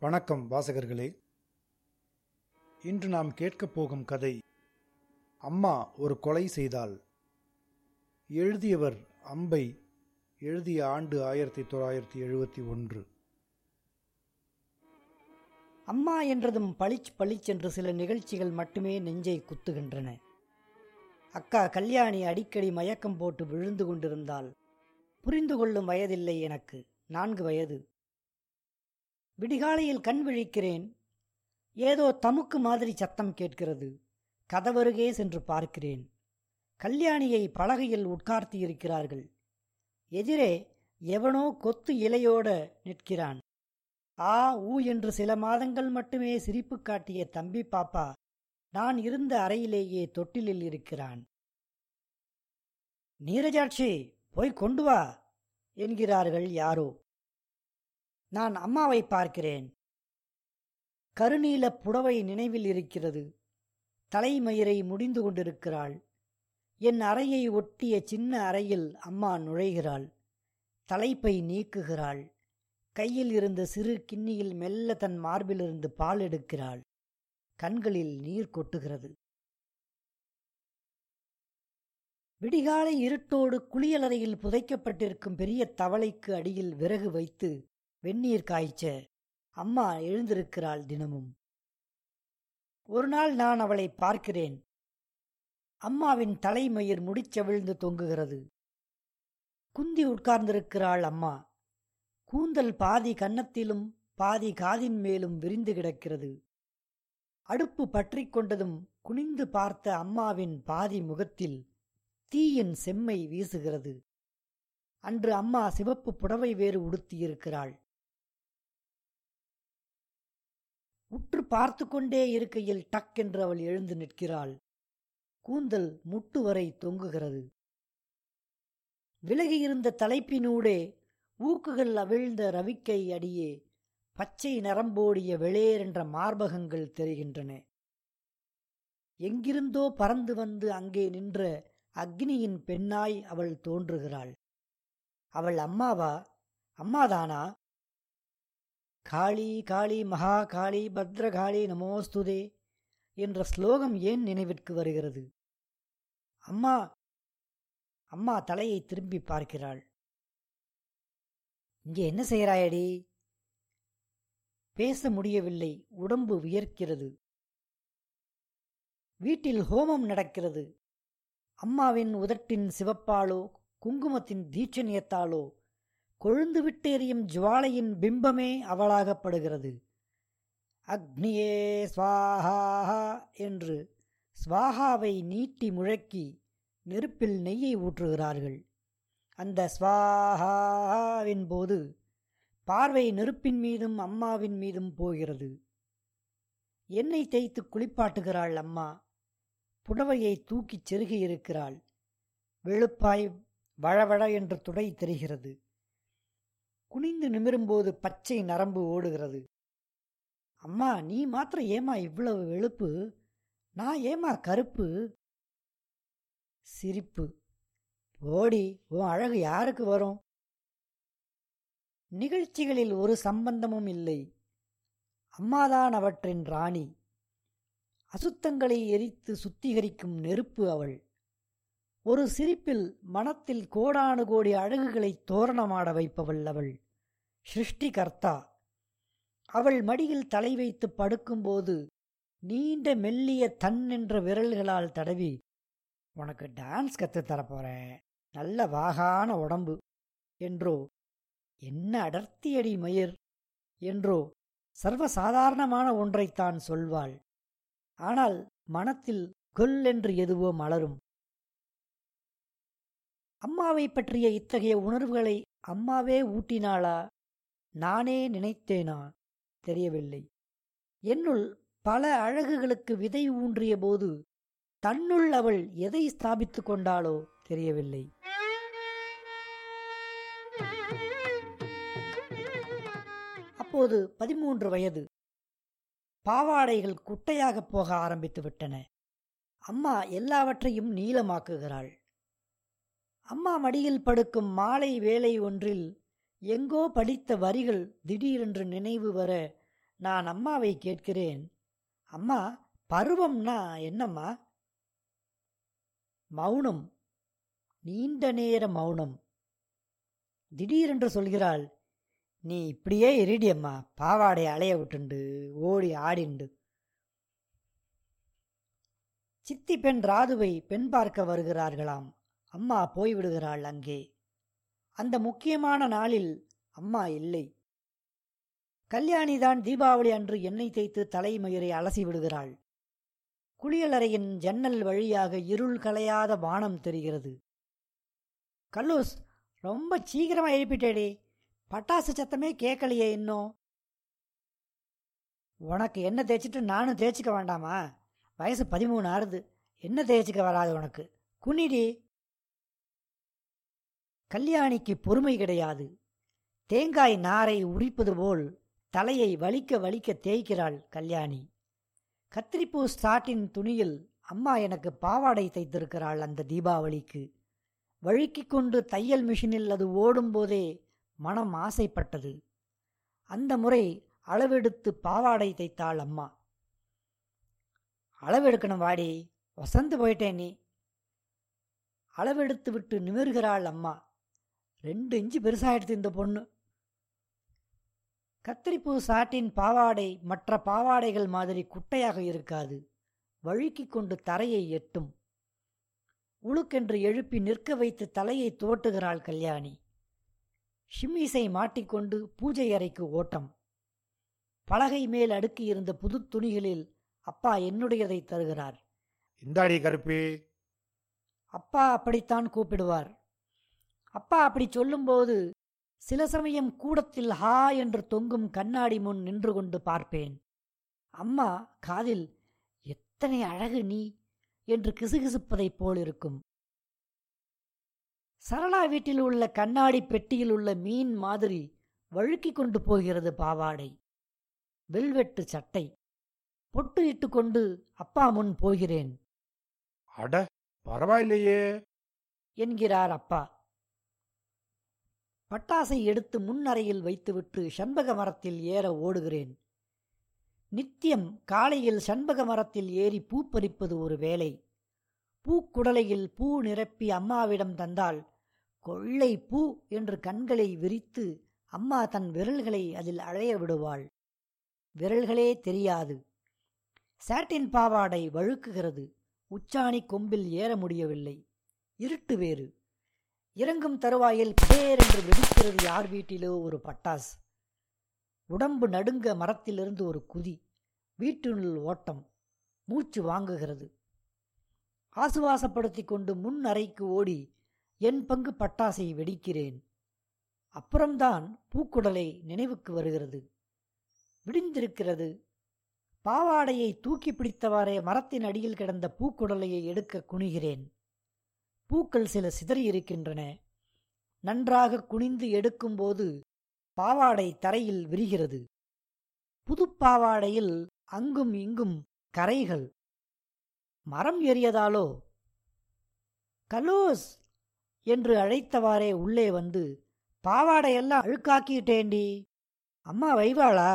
வணக்கம் வாசகர்களே. இன்று நாம் கேட்கப் போகும் கதை அம்மா ஒரு கொலை செய்தால் எழுதியவர் அம்பை எழுதிய ஆண்டு ஆயிரத்தி தொள்ளாயிரத்தி எழுபத்தி ஒன்று. அம்மா என்றதும் பளிச் பளிச் என்று சில நிகழ்ச்சிகள் மட்டுமே நெஞ்சை குத்துகின்றன. அக்கா கல்யாணி அடிக்கடி மயக்கம் போட்டு விழுந்து கொண்டிருந்தால் புரிந்து கொள்ளும் வயதில்லை எனக்கு. நான்கு வயது. விடிகாலையில் கண் விழிக்கிறேன். ஏதோ தமுக்கு மாதிரி சத்தம் கேட்கிறது. கதவருகே சென்று பார்க்கிறேன். கல்யாணியை பலகையில் உட்கார்த்தி இருக்கிறார்கள் எதிரே எவனோ கொத்து இலையோட நிற்கிறான். ஆ ஊ என்று சில மாதங்கள் மட்டுமே சிரிப்பு காட்டிய தம்பி பாப்பா நான் இருந்த அறையிலேயே தொட்டிலில் இருக்கிறான். நீரஜாட்சி போய் கொண்டு வா என்கிறார்கள் யாரோ. நான் அம்மாவை பார்க்கிறேன். கருநீல புடவை நினைவில் இருக்கிறது. தலைமயிரை முடிந்து கொண்டிருக்கிறாள். என் அறையை ஒட்டிய சின்ன அறையில் அம்மா நுழைகிறாள். தலைப்பை நீக்குகிறாள். கையில் இருந்த சிறு கிண்ணியில் மெல்ல தன் மார்பிலிருந்து பால் எடுக்கிறாள். கண்களில் நீர் கொட்டுகிறது. விடிகாலை இருட்டோடு குளியலறையில் புதைக்கப்பட்டிருக்கும் பெரிய தவளைக்கு அடியில் விறகு வைத்து வெந்நீர் காய்ச்ச அம்மா எழுந்திருக்கிறாள் தினமும். ஒரு நாள் நான் அவளை பார்க்கிறேன். அம்மாவின் தலைமயிர் முடிச்சவிழ்ந்து தொங்குகிறது. குந்தி உட்கார்ந்திருக்கிறாள் அம்மா. கூந்தல் பாதி கன்னத்திலும் பாதி காதின் மேலும் விரிந்து கிடக்கிறது. அடுப்பு பற்றி கொண்டதும் குனிந்து பார்த்த அம்மாவின் பாதி முகத்தில் தீயின் செம்மை வீசுகிறது. அன்று அம்மா சிவப்பு புடவை வேறு உடுத்தியிருக்கிறாள். உற்று பார்த்து கொண்டே இருக்கையில் டக் என்று அவள் எழுந்து நிற்கிறாள். கூந்தல் முட்டு வரை தொங்குகிறது. விலகியிருந்த தலைப்பினூடே ஊக்குகள் அவிழ்ந்த ரவிக்கை அடியே பச்சை நரம்போடிய வெளியேறென்ற மார்பகங்கள் தெரிகின்றன. எங்கிருந்தோ பறந்து வந்து அங்கே நின்ற அக்னியின் பெண்ணாய் அவள் தோன்றுகிறாள். அவள் அம்மாவா? அம்மாதானா? காளி காளி மகா காளி பத்ரகாளி நமோஸ்துதே என்ற ஸ்லோகம் ஏன் நினைவிற்கு வருகிறது? அம்மா அம்மா தலையை திரும்பி பார்க்கிறாள். இங்கே என்ன செய்கிறாயடி? பேச முடியவில்லை உடம்பு வியர்க்கிறது. வீட்டில் ஹோமம் நடக்கிறது. அம்மாவின் உதட்டின் சிவப்பாலோ குங்குமத்தின் தீட்சணியத்தாலோ கொழுந்துவிட்டு எரியும் ஜுவாலையின் பிம்பமே அவளாகப்படுகிறது. அக்னியே ஸ்வாஹா என்று ஸ்வாஹாவை நீட்டி முழக்கி நெருப்பில் நெய்யை ஊற்றுகிறார்கள். அந்த ஸ்வாஹாவின் போது பார்வை நெருப்பின் மீதும் அம்மாவின் மீதும் போகிறது. எண்ணெய் தேய்த்து குளிப்பாட்டுகிறாள் அம்மா. புடவையை தூக்கிச் செருகியிருக்கிறாள் வெளுப்பாய் வழவழ என்று துடை தெரிகிறது. குனிந்து நிமிரும்போது பச்சை நரம்பு ஓடுகிறது. அம்மா நீ மாத்திரம் ஏமா இவ்வளவு வெளுப்பு? நான் ஏமா கருப்பு? சிரிப்பு. ஓடி உன் அழகு யாருக்கு வரும்? நிகழ்ச்சிகளில் ஒரு சம்பந்தமும் இல்லை. அம்மாதான் அவற்றின் ராணி. அசுத்தங்களை எரித்து சுத்திகரிக்கும் நெருப்பு அவள். ஒரு சிரிப்பில் மனத்தில் கோடானு கோடி அழகுகளை தோரணமாட வைப்பவள் அவள் சிருஷ்டிகர்த்தா அவள் மடியில் தலை வைத்து படுக்கும்போது நீண்ட மெல்லிய தன் என்ற விரல்களால் தடவி உனக்கு டான்ஸ் கத்து நல்ல வாகான உடம்பு என்றோ என்ன அடர்த்தியடி மயிர் என்றோ சர்வசாதாரணமான ஒன்றைத்தான் சொல்வாள். ஆனால் மனத்தில் கொல் என்று எதுவோ மலரும். அம்மாவை பற்றிய இத்தகைய உணர்வுகளை அம்மாவே ஊட்டினாளா? நானே நினைத்தேனா? தெரியவில்லை. என்னுள் பல அழகுகளுக்கு விதை ஊன்றிய போது தன்னுள் அவள் எதை ஸ்தாபித்துக் கொண்டாளோ? தெரியவில்லை. அப்போது பதிமூன்று வயது. பாவாடைகள் குட்டையாகப் போக ஆரம்பித்து விட்டன அம்மா எல்லாவற்றையும் நீளமாக்குகிறாள். அம்மா மடியில் படுக்கும் மாலை வேலை ஒன்றில் எங்கோ படித்த வரிகள் திடீரென்று நினைவு வர நான் அம்மாவை கேட்கிறேன். அம்மா பருவம்னா என்னம்மா? மௌனம் நீண்ட நேர மௌனம். திடீரென்று சொல்கிறாள் நீ இப்படியே இருடியம்மா பாவாடை அலைய விட்டுண்டு ஓடி ஆடிண்டு. சித்தி பெண் ராதுவை பெண் பார்க்க வருகிறார்களாம். அம்மா போய்விடுகிறாள் அங்கே. அந்த முக்கியமான நாளில் அம்மா இல்லை. கல்யாணிதான் தீபாவளி அன்று எண்ணெய் தேய்த்து தலைமயிரை அலசி விடுகிறாள். குளியலறையின் ஜன்னல் வழியாக இருள் கலையாத வானம் தெரிகிறது. கல்லூஸ் ரொம்ப சீக்கிரமா எழுப்பிட்டேடே. பட்டாசு சத்தமே கேட்கலையே இன்னும். உனக்கு என்ன தேய்ச்சிட்டு நானும் தேய்ச்சிக்க வேண்டாமா? வயசு பதிமூணு ஆறுது. என்ன தேய்ச்சிக்க வராது உனக்கு. குனிடி. கல்யாணிக்கு பொறுமை கிடையாது. தேங்காய் நாரை உரிப்பது போல் தலையை வலிக்க வலிக்க தேய்க்கிறாள் கல்யாணி. கத்திரிப்பூ ஸ்டாட்டின் துணியில் அம்மா எனக்கு பாவாடை தைத்திருக்கிறாள் அந்த தீபாவளிக்கு. வழுக்கிக் கொண்டு தையல் மிஷினில் அது ஓடும்போதே மனம் ஆசைப்பட்டது. அந்த முறை அளவெடுத்து பாவாடை தைத்தாள் அம்மா. அளவெடுக்கணும் வாடி வசந்து போயிட்டேன் நீ. அளவெடுத்து விட்டு நிமிர்கிறாள் அம்மா. ரெண்டு இன்ச்சு பெருசாயிடுது இந்த பொண்ணு. கத்திரிப்பூ சாட்டின் பாவாடை மற்ற பாவாடைகள் மாதிரி குட்டையாக இருக்காது. வழுக்கிக் கொண்டு தரையை எட்டும். உழுக்கென்று எழுப்பி நிற்க வைத்து தலையை துவட்டுகிறாள் கல்யாணி. ஷிம்மீசை மாட்டிக்கொண்டு பூஜை அறைக்கு ஓட்டம். பலகை மேல் அடுக்கி இருந்த புது துணிகளில் அப்பா என்னுடையதை தருகிறார். இந்தாடி கருப்பி. அப்பா அப்படித்தான் கூப்பிடுவார். அப்பா அப்படி சொல்லும்போது சில சமயம் கூடத்தில் ஹா என்று தொங்கும் கண்ணாடி முன் நின்று கொண்டு பார்ப்பேன். அம்மா காதில் எத்தனை அழகு நீ என்று கிசுகிசுப்பதைப் போல் இருக்கும். சரளா வீட்டில் உள்ள கண்ணாடி பெட்டியில் உள்ள மீன் மாதிரி வழுக்கிக் கொண்டு போகிறது பாவாடை. வெல்வெட்டு சட்டை. பொட்டு இட்டுக்கொண்டு அப்பா முன் போகிறேன். அட பரவாயில்லையே. என்கிறார் அப்பா. பட்டாசை எடுத்து முன்னறையில் வைத்துவிட்டு சண்பக மரத்தில் ஏற ஓடுகிறேன். நித்தியம் காலையில் சண்பக மரத்தில் ஏறி பூ பறிப்பது ஒரு வேலை. பூக்குடலையில் பூ நிரப்பி அம்மாவிடம் தந்தால் கொள்ளை பூ என்று கண்களை விரித்து அம்மா தன் விரல்களை அதில் அழைய விடுவாள். விரல்களே தெரியாது. சாட்டின் பாவாடை வழுக்குகிறது. உச்சாணி கொம்பில் ஏற முடியவில்லை. இருட்டு வேறு. இறங்கும் தருவாயில் பேர் என்று வெடிக்கிறது யார் வீட்டிலோ ஒரு பட்டாசு. உடம்பு நடுங்க மரத்திலிருந்து ஒரு குதி. வீட்டினுள் ஓட்டம். மூச்சு வாங்குகிறது. ஆசுவாசப்படுத்திக் கொண்டு முன் அறைக்கு ஓடி என் பங்கு பட்டாசை வெடிக்கிறேன். அப்புறம்தான் பூக்குடலை நினைவுக்கு வருகிறது. விடிந்திருக்கிறது. பாவாடையை தூக்கி பிடித்தவாறே மரத்தின் அடியில் கிடந்த பூக்குடலையை எடுக்க குனிகிறேன். பூக்கள் சில சிதறியிருக்கின்றன நன்றாக குனிந்து எடுக்கும்போது பாவாடை தரையில் விரிகிறது. புதுப்பாவாடையில் அங்கும் இங்கும் கரைகள். மரம் ஏறியதாலோ? கலோஸ்! என்று அழைத்தவாறே உள்ளே வந்து பாவாடையெல்லாம் அழுக்காக்கிட்டேண்டி அம்மா வைவாளா?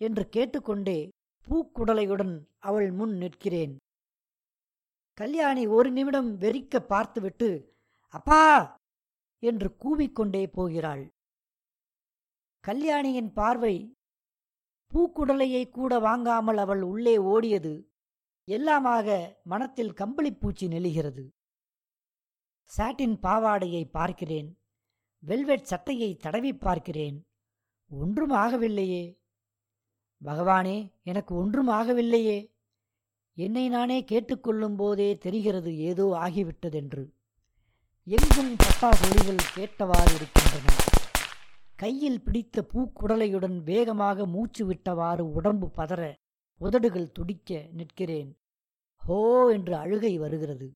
என்று கேட்டுக்கொண்டே பூக்குடலையுடன் அவள் முன் நிற்கிறேன். கல்யாணி ஒரு நிமிடம் வெறிக்க பார்த்துவிட்டு அப்பா! என்று கூவிக்கொண்டே போகிறாள். கல்யாணியின் பார்வை பூக்குடலையை கூட வாங்காமல் அவள் உள்ளே ஓடியது. எல்லாமாக மனத்தில் கம்பளிப்பூச்சி நெளிகிறது. சாட்டின் பாவாடையை பார்க்கிறேன். வெல்வெட் சட்டையை தடவி பார்க்கிறேன். ஒன்றும் ஆகவில்லையே. பகவானே எனக்கு ஒன்றும் ஆகவில்லையே. என்னை நானே கேட்டுக்கொள்ளும் போதே தெரிகிறது ஏதோ ஆகிவிட்டதென்று. எங்கும் பட்டாசொலிகள் கேட்டவாறு இருக்கின்றன. கையில் பிடித்த பூக்குடலையுடன் வேகமாக மூச்சு விட்டவாறு உடம்பு பதற உதடுகள் துடிக்க நிற்கிறேன். ஹோ என்று அழுகை வருகிறது.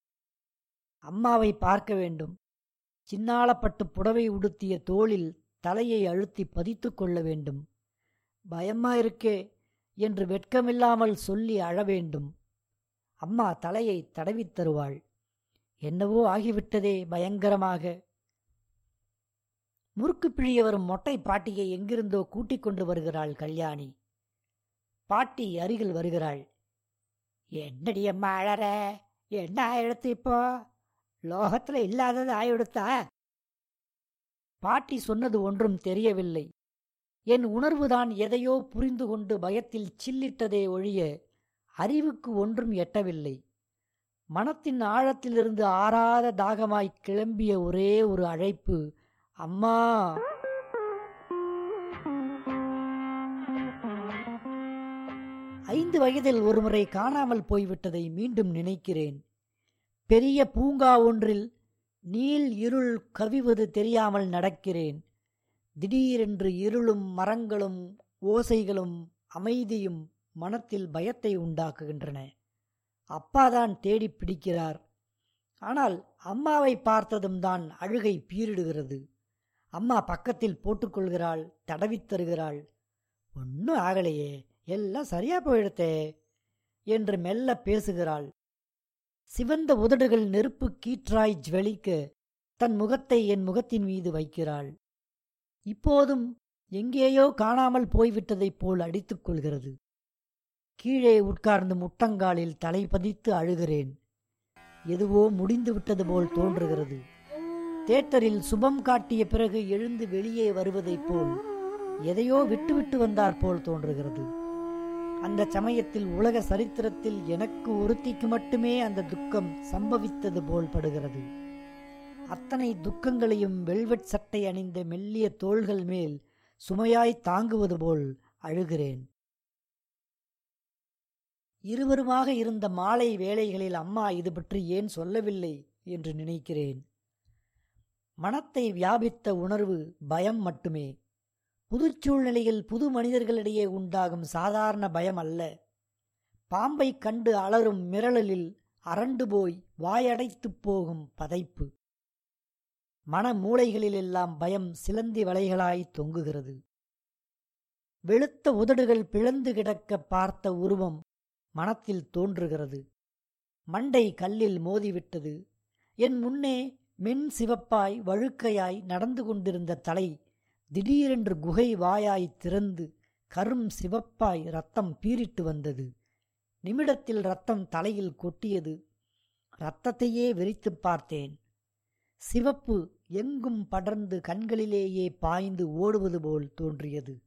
அம்மாவை பார்க்க வேண்டும். சின்னாளப்பட்டு புடவை உடுத்திய தோளில் தலையை அழுத்தி பதித்து கொள்ள வேண்டும். பயமா இருக்கே என்று வெட்கமில்லாமல் சொல்லி அழ வேண்டும். அம்மா தலையை தடவித் தருவாள். என்னவோ ஆகிவிட்டதே பயங்கரமாக. முறுக்கு பிழிய வரும் மொட்டை பாட்டியை எங்கிருந்தோ கூட்டிக் கொண்டு வருகிறாள் கல்யாணி. பாட்டி அருகில் வருகிறாள். என்னடி அம்மா அழற? என்ன ஆயிடுத்து இப்போ? லோகத்தில் இல்லாதது ஆயிடுத்தா? பாட்டி சொன்னது ஒன்றும் தெரியவில்லை. என் உணர்வுதான் எதையோ புரிந்து கொண்டு பயத்தில் சில்லிட்டதே ஒழிய அறிவுக்கு ஒன்றும் எட்டவில்லை. மனத்தின் ஆழத்திலிருந்து ஆறாத தாகமாய் கிளம்பிய ஒரே ஒரு அழைப்பு அம்மா! ஐந்து வயதில் ஒருமுறை காணாமல் போய்விட்டதை மீண்டும் நினைக்கிறேன். பெரிய பூங்கா ஒன்றில் நீல் இருள் கவிவது தெரியாமல் நடக்கிறேன். திடீரென்று இருளும் மரங்களும் ஓசைகளும் அமைதியும் மனத்தில் பயத்தை உண்டாக்குகின்றன. அப்பாதான் தேடி பிடிக்கிறார். ஆனால் அம்மாவை பார்த்ததும் தான் அழுகை பீரிடுகிறது. அம்மா பக்கத்தில் போட்டுக்கொள்கிறாள் தடவித் தருகிறாள். ஒன்றும் ஆகலையே எல்லாம் சரியா போயிடுத்தே என்று மெல்ல பேசுகிறாள். சிவந்த உதடுகள் நெருப்பு கீற்றாய் ஜுவலிக்க தன் முகத்தை என் முகத்தின் மீது வைக்கிறாள். இப்போதும் எங்கேயோ காணாமல் போய்விட்டதைப் போல் அடித்துக்கொள்கிறது கீழே உட்கார்ந்து முட்டங்காலில் தலை பதித்து அழுகிறேன். எதுவோ முடிந்துவிட்டது போல் தோன்றுகிறது. தேட்டரில் சுபம் காட்டிய பிறகு எழுந்து வெளியே வருவதைப் போல் எதையோ விட்டுவிட்டு வந்தார் போல் தோன்றுகிறது. அந்த சமயத்தில் உலக சரித்திரத்தில் எனக்கு ஒருத்திக்கு மட்டுமே அந்த துக்கம் சம்பவித்தது போல் படுகிறது. அத்தனை துக்கங்களையும் வெல்வெட் சட்டை அணிந்த மெல்லிய தோள்கள் மேல் சுமையாய் தாங்குவது போல் அழுகிறேன். இருவருமாக இருந்த மாலை வேளைகளில் அம்மா இது பற்றி ஏன் சொல்லவில்லை என்று நினைக்கிறேன். மனத்தை வியாபித்த உணர்வு பயம் மட்டுமே. புதுச்சூழ்நிலையில் புது மனிதர்களிடையே உண்டாகும் சாதாரண பயம் அல்ல. பாம்பை கண்டு அலரும் மிரளலில் அரண்டு போய் வாயடைத்துப் போகும் பதைப்பு. மன மூளைகளிலெல்லாம் பயம் சிலந்தி வலைகளாய் தொங்குகிறது. வெளுத்த உதடுகள் பிளந்து கிடக்க பார்த்த உருவம் மனத்தில் தோன்றுகிறது. மண்டை கல்லில் மோதிவிட்டது. என் முன்னே மென் சிவப்பாய் வழுக்கையாய் நடந்து கொண்டிருந்த தலை திடீரென்று குகை வாயாய் திறந்து கரும் சிவப்பாய் ரத்தம் பீரிட்டு வந்தது. நிமிடத்தில் ரத்தம் தலையில் கொட்டியது. ரத்தத்தையே வெறித்துப் பார்த்தேன். சிவப்பு எங்கும் படர்ந்து கண்களிலேயே பாய்ந்து ஓடுவது போல் தோன்றியது.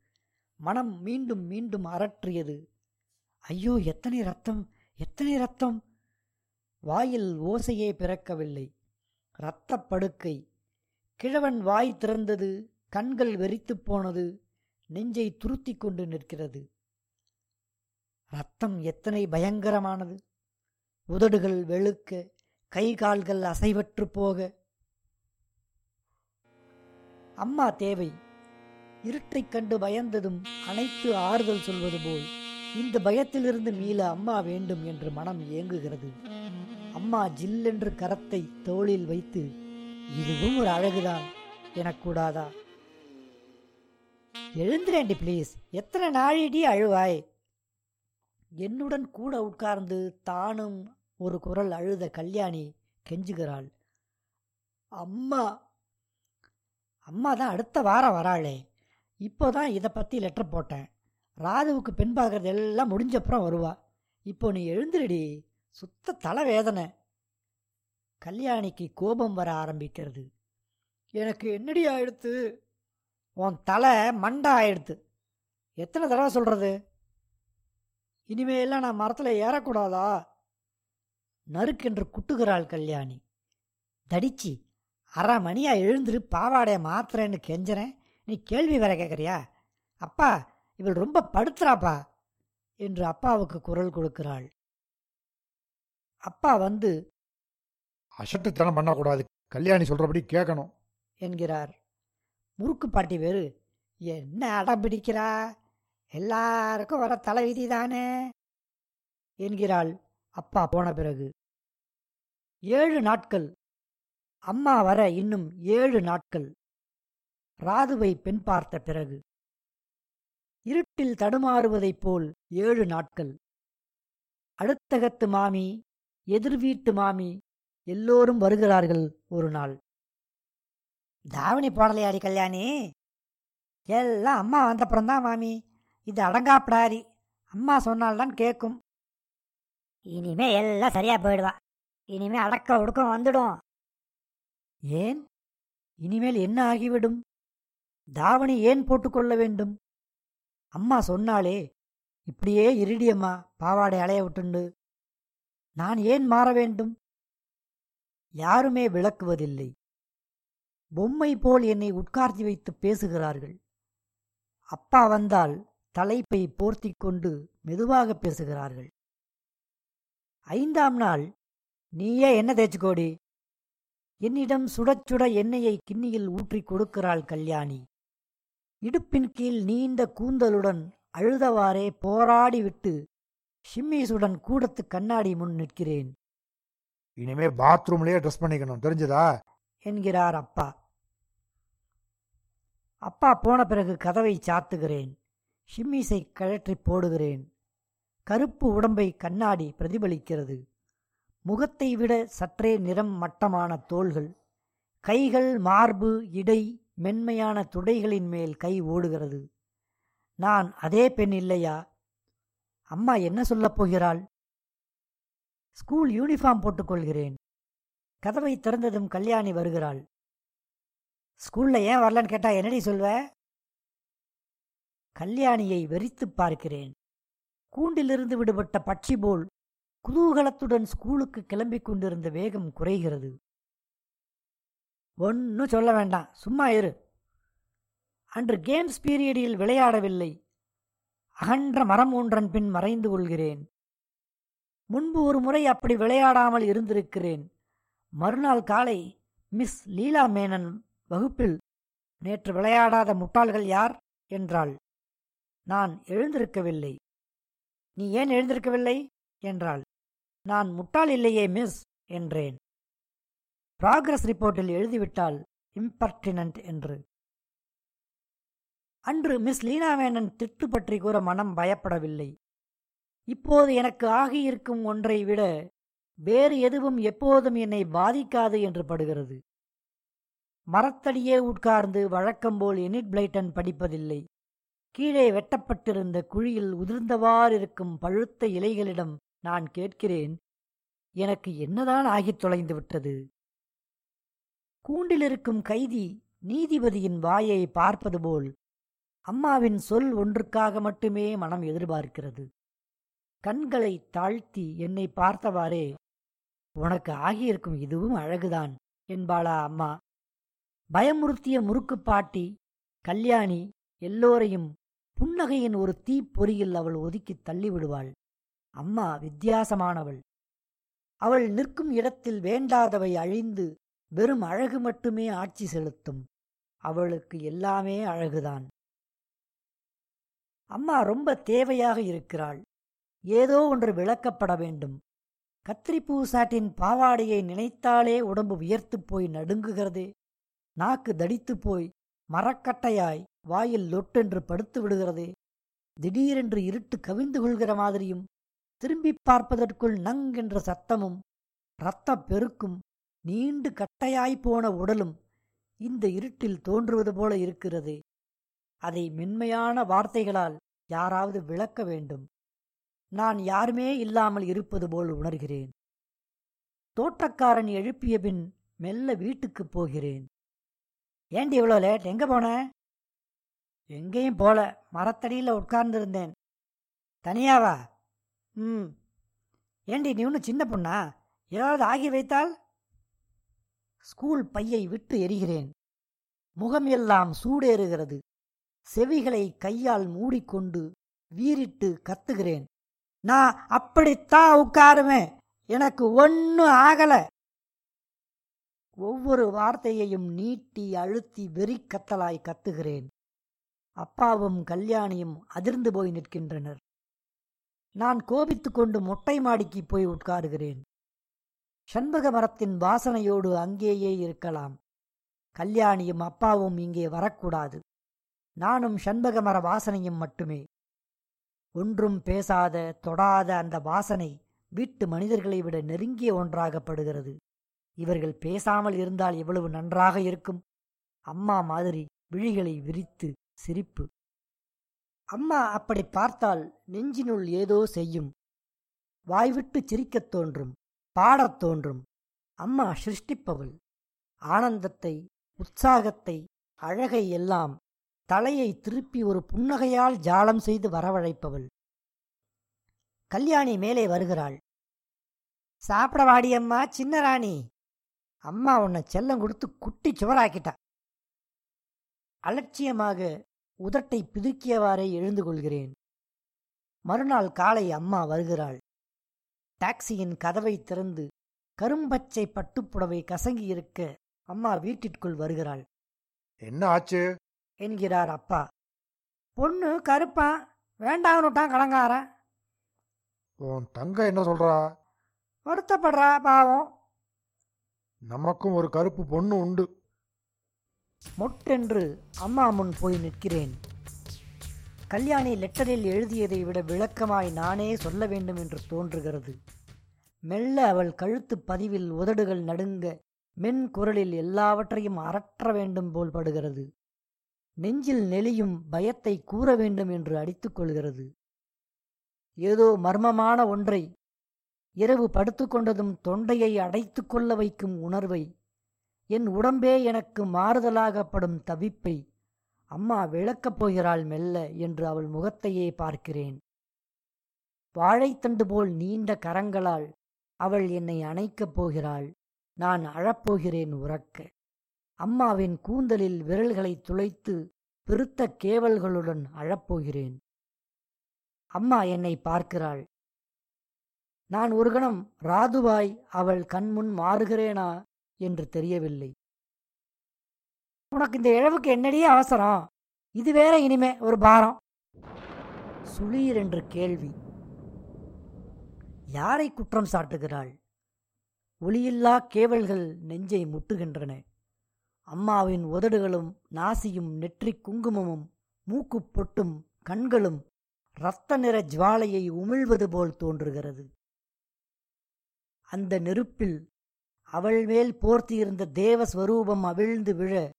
மனம் மீண்டும் மீண்டும் அரற்றியது. ஐயோ எத்தனை ரத்தம் எத்தனை ரத்தம்? வாயில் ஓசையே பிறக்கவில்லை. இரத்தப் படுக்கை. கிழவன் வாய் திறந்தது கண்கள் வெறித்துப் போனது நெஞ்சை துருத்திக் கொண்டு நிற்கிறது. ரத்தம் எத்தனை பயங்கரமானது? உதடுகள் வெளுக்க கை கால்கள் அசைவற்று போக. அம்மா தேவை. இருட்டைக் கண்டு பயந்ததும் அனைத்து ஆறுதல் சொல்வது போல். இந்த பயத்திலிருந்து மீள அம்மா வேண்டும் என்று மனம் ஏங்குகிறது. அம்மா ஜில்லென்று கரத்தை தோளில் வைத்து இதுவும் ஒரு அழகுதான் எனக்கூடாதா? எழுந்திரேண்டி ப்ளீஸ் எத்தனை நாழிடி அழுவாய்? என்னுடன் கூட உட்கார்ந்து தானும் ஒரு குரல் அழுத கல்யாணி கெஞ்சுகிறாள். அம்மா அம்மா தான் அடுத்த வாரம் வராளே. இப்போதான் இதை பற்றி லெட்டர் போட்டேன். ராதுவுக்கு பெண் பார்க்கறது எல்லாம் முடிஞ்சப்புறம் வருவா. இப்போ நீ எழுந்துருடி. சுத்த தலைவேதனை. கல்யாணிக்கு கோபம் வர ஆரம்பிக்கிறது. எனக்கு என்னடி ஆயிடுத்து? உன் தலை மண்டை ஆயிடுத்து. எத்தனை தடவை சொல்கிறது இனிமேலாம் நான் மரத்தில் ஏறக்கூடாதா? நறுக்கென்று குட்டுகிறாள் கல்யாணி. தடிச்சி அரை மணியாக எழுந்துரு பாவாடைய மாத்திரன்னு கெஞ்சறேன். நீ கேள்வி வேற கேட்குறியா அப்பா இவள் ரொம்ப படுத்துறாப்பா என்று அப்பாவுக்கு குரல் கொடுக்கிறாள். அப்பா வந்து அசட்டுத்தனம் பண்ணக்கூடாது. கல்யாணி சொல்றபடி கேட்கணும். என்கிறார். முறுக்கு பாட்டி வேறு என்ன அடம் பிடிக்கிறா? எல்லாருக்கும் வர தலைவிதி தானே? என்கிறாள் அப்பா போன பிறகு. ஏழு நாட்கள். அம்மா வர இன்னும் ஏழு நாட்கள். ராதுவை பெண் பார்த்த பிறகு. இருட்டில் தடுமாறுவதைப் போல் ஏழு நாட்கள். அடுத்தகத்து மாமி எதிர்வீட்டு மாமி எல்லோரும் வருகிறார்கள் ஒரு நாள். தாவணி போடலையாடி கல்யாணி? எல்லாம் அம்மா வந்தப்புறம்தான் மாமி. இது அடங்காப்பிடாரி. அம்மா சொன்னால்தான் கேட்கும் இனிமே எல்லாம் சரியா போயிடுவா. இனிமே அடக்க ஒடுக்கம் வந்துடும். ஏன்? இனிமேல் என்ன ஆகிவிடும்? தாவணி ஏன் போட்டுக்கொள்ள வேண்டும்? அம்மா சொன்னாலே இப்படியே இருடியம்மா பாவாடை அலைய விட்டுண்டு. நான் ஏன் மாற வேண்டும்? யாருமே விளக்குவதில்லை. பொம்மை போல் என்னை உட்கார்த்தி வைத்து பேசுகிறார்கள். அப்பா வந்தால் தலைப்பை போர்த்தி கொண்டு மெதுவாக பேசுகிறார்கள். ஐந்தாம் நாள் நீயே என்ன தேய்ச்சிக்கோடி என்னிடம் சுட சுட எண்ணெயை கிண்ணியில் ஊற்றிக் கொடுக்கிறாள் கல்யாணி. இடுப்பின் கீழ் நீண்ட கூந்தலுடன் அழுதவாறே போராடி விட்டு ஷிம்மீஸுடன் கூடத்து கண்ணாடி முன் நிற்கிறேன். இனிமே பாத்ரூம்லயே ட்ரெஸ் பண்ணிக்கணும். தெரிஞ்சதா? என்கிறார் அப்பா. அப்பா போன பிறகு கதவை சாத்துகிறேன். ஷிம்மீஸை கழற்றி போடுகிறேன். கருப்பு உடம்பை கண்ணாடி பிரதிபலிக்கிறது. முகத்தை விட சற்றே நிறம் மட்டமான தோள்கள். கைகள் மார்பு இடை மென்மையான துடைகளின் மேல் கை ஓடுகிறது. நான் அதே பெண் இல்லையா? அம்மா என்ன சொல்லப் போகிறாள்? ஸ்கூல் யூனிஃபார்ம் போட்டுக்கொள்கிறேன். கதவை திறந்ததும் கல்யாணி வருகிறாள். ஸ்கூல்ல ஏன் வரலன்னு கேட்டா என்னடி சொல்வ? கல்யாணியை வெறித்துப் பார்க்கிறேன். கூண்டிலிருந்து விடுபட்ட பட்சி போல் குதூகலத்துடன் ஸ்கூலுக்கு கிளம்பிக் கொண்டிருந்த வேகம் குறைகிறது. ஒன்றும் சொல்ல வேண்டாம். சும்மா இரு. அன்று கேம்ஸ் பீரியடில் விளையாடவில்லை. அகன்ற மரம் ஒன்றன் பின் மறைந்து கொள்கிறேன். முன்பு ஒரு முறை அப்படி விளையாடாமல் இருந்திருக்கிறேன். மறுநாள் காலை மிஸ் லீலா மேனன் வகுப்பில் நேற்று விளையாடாத முட்டாள்கள் யார்? என்றாள். நான் எழுந்திருக்கவில்லை. நீ ஏன் எழுந்திருக்கவில்லை? என்றாள். நான் முட்டாள் இல்லையே மிஸ் என்றேன். ப்ராக்ரஸ் ரிப்போர்ட்டில் எழுதிவிட்டால் இம்பர்டினன்ட் என்று. அன்று மிஸ் லீனாவேனன் திட்டு பற்றி கூற மனம் பயப்படவில்லை. இப்போது எனக்கு ஆகியிருக்கும் ஒன்றை விட வேறு எதுவும் எப்போதும் என்னை பாதிக்காது என்று படுகிறது. மரத்தடியே உட்கார்ந்து வழக்கம்போல் எனிட் பிளைட்டன் படிப்பதில்லை. கீழே வெட்டப்பட்டிருந்த குழியில் உதிர்ந்தவாறிருக்கும் பழுத்த இலைகளிடம் நான் கேட்கிறேன் எனக்கு என்னதான் ஆகித் தொலைந்து விட்டது? கூண்டிலிருக்கும் கைதி நீதிபதியின் வாயை பார்ப்பது போல் அம்மாவின் சொல் ஒன்றுக்காக மட்டுமே மனம் எதிர்பார்க்கிறது. கண்களை தாழ்த்தி என்னை பார்த்தவாறே உனக்கு ஆகியிருக்கும் இதுவும் அழகுதான் என்பாளா அம்மா. பயமுறுத்திய முறுக்கு பாட்டி கல்யாணி எல்லோரையும் புன்னகையின் ஒரு தீப்பொறியில் அவள் ஒதுக்கித் தள்ளிவிடுவாள். அம்மா வித்தியாசமானவள். அவள் நிற்கும் இடத்தில் வேண்டாதவை அழிந்து வெறும் அழகு மட்டுமே ஆட்சி செலுத்தும். அவளுக்கு எல்லாமே அழகுதான். அம்மா ரொம்ப தேவையாக இருக்கிறாள். ஏதோ ஒன்று விளக்கப்பட வேண்டும். கத்திரிப்பூ சாட்டின் பாவாடையை நினைத்தாலே உடம்பு உயர்த்து போய் நடுங்குகிறதே. நாக்கு தடித்து போய் மரக்கட்டையாய் வாயில் லொட்டென்று படுத்து விடுகிறதே. திடீரென்று இருட்டு கவிந்து கொள்கிற மாதிரியும் திரும்பிப் பார்ப்பதற்குள் நங் என்ற சத்தமும் இரத்தப் பெருக்கும் நீண்டு கட்டையாய்ப்போன உடலும் இந்த இருட்டில் தோன்றுவது போல இருக்கிறது. அதை மென்மையான வார்த்தைகளால் யாராவது விளக்க வேண்டும். நான் யாருமே இல்லாமல் இருப்பது போல் உணர்கிறேன். தோட்டக்காரன் எழுப்பிய பின் மெல்ல வீட்டுக்குப் போகிறேன். ஏண்டி இவ்வளோ லேட்? எங்க போன? எங்கேயும் போல. மரத்தடியில் உட்கார்ந்திருந்தேன். தனியாவா? ம். ஏண்டி நீ ஒன்றும் சின்ன பொண்ணா? ஏதாவது ஆகி வைத்தால்? ஸ்கூல் பையை விட்டு எரிகிறேன். முகம் எல்லாம் சூடேறுகிறது. செவிகளை கையால் மூடிக்கொண்டு வீறிட்டு கத்துகிறேன். நான் அப்படித்தான் உட்காருவேன் எனக்கு ஒன்னும் ஆகல. ஒவ்வொரு வார்த்தையையும் நீட்டி அழுத்தி வெறி கத்தலாய் கத்துகிறேன். அப்பாவும் கல்யாணியும் அதிர்ந்து போய் நிற்கின்றனர். நான் கோபித்துக்கொண்டு மொட்டை மாடிக்கு போய் உட்காருகிறேன். சண்பக மரத்தின் வாசனையோடு அங்கேயே இருக்கலாம். கல்யாணியும் அப்பாவும் இங்கே வரக்கூடாது. நானும் சண்பக மர வாசனையும் மட்டுமே. ஒன்றும் பேசாத தொடாத அந்த வாசனை வீட்டு மனிதர்களை விட நெருங்கிய ஒன்றாகப்படுகிறது. இவர்கள் பேசாமல் இருந்தால் எவ்வளவு நன்றாக இருக்கும். அம்மா மாதிரி விழிகளை விரித்து சிரிப்பு. அம்மா அப்படி பார்த்தால் நெஞ்சினுள் ஏதோ செய்யும். வாய்விட்டு சிரிக்கத் தோன்றும். பாடத் தோன்றும். அம்மா சிருஷ்டிப்பவள். ஆனந்தத்தை உற்சாகத்தை அழகை எல்லாம் தலையை திருப்பி ஒரு புன்னகையால் ஜாலம் செய்து வரவழைப்பவள். கல்யாணி மேலே வருகிறாள். சாப்பிட வாடியம்மா சின்ன ராணி. அம்மா உன்னை செல்லம் கொடுத்து குட்டி சுவராக்கிட்டா. அலட்சியமாக உதட்டை பிதுக்கியவாறே எழுந்து கொள்கிறேன். மறுநாள் காலை அம்மா வருகிறாள். டாக்ஸியின் கதவை திறந்து கரும்பச்சை பட்டுப்புடவை கசங்கி இருக்க அம்மா வீட்டிற்குள் வருகிறாள். என்ன ஆச்சு? என்கிறார் அப்பா. பொண்ணு கருப்பா வேண்டாம்னுட்டான் கடங்காரன். உன் தங்க என்ன சொல்றா? வருத்தப்படுறா பாவம். நமக்கும் ஒரு கருப்பு பொண்ணு உண்டு. மொட்டென்று அம்மா முன் போய் நிற்கிறேன். கல்யாணி லெட்டரில் எழுதியதை விட விளக்கமாய் நானே சொல்ல வேண்டும் என்று தோன்றுகிறது. மெல்ல அவள் கழுத்து பதிவில் உதடுகள் நடுங்க மென் குரலில் எல்லாவற்றையும் அரற்ற வேண்டும் போல் படுகிறது. நெஞ்சில் நெளியும் பயத்தை கூற வேண்டும் என்று அடித்துக்கொள்கிறது ஏதோ மர்மமான ஒன்றை இரவு படுத்துக்கொண்டதும் தொண்டையை அடைத்துக்கொள்ள வைக்கும் உணர்வை என் உடம்பே எனக்கு மாறுதலாகப்படும் தவிப்பை அம்மா விளக்கப் போகிறாள் மெல்ல என்று அவள் முகத்தையே பார்க்கிறேன். வாழைத்தண்டு போல் நீண்ட கரங்களால் அவள் என்னை அணைக்கப் போகிறாள். நான் அழப்போகிறேன் உறக்க. அம்மாவின் கூந்தலில் விரல்களை துளைத்து பெருத்த கேவல்களுடன் அழப்போகிறேன். அம்மா என்னை பார்க்கிறாள். நான் ஒரு கணம் ராதுவாய் அவள் கண்முன் மாறுகிறேனா என்று தெரியவில்லை. உனக்கு இந்த இழவுக்கு என்னடியே அவசரம். இது வேற இனிமே ஒரு பாரம். சுளீர் என்று கேள்வி. யாரை குற்றம் சாட்டுகிறாள்? ஒளியில்லா கேவல்கள் நெஞ்சை முட்டுகின்றன. அம்மாவின் உதடுகளும் நாசியும் நெற்றிக் குங்குமமும் மூக்குப் பொட்டும் கண்களும் இரத்த நிற ஜுவாலையை உமிழ்வது போல் தோன்றுகிறது. அந்த நெருப்பில் அவள் மேல் போர்த்தியிருந்த தேவஸ்வரூபம் அவிழ்ந்து விழ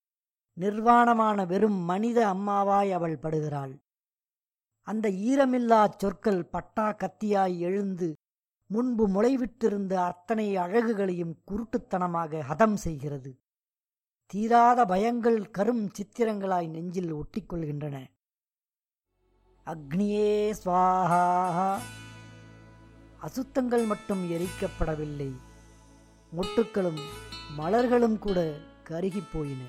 நிர்வாணமான வெறும் மனித அம்மாவாய் அவள் படுகிறாள். அந்த ஈரமில்லாச் சொற்கள் பட்டா கத்தியாய் எழுந்து முன்பு முளைவிட்டிருந்த அத்தனை அழகுகளையும் குருட்டுத்தனமாக ஹதம் செய்கிறது. தீராத பயங்கள் கரும் சித்திரங்களாய் நெஞ்சில் ஒட்டிக்கொள்கின்றன. அக்னியே ஸ்வாஹா! அசுத்தங்கள் மட்டும் எரிக்கப்படவில்லை. மொட்டுக்களும் மலர்களும் கூட கருகிப் போயின.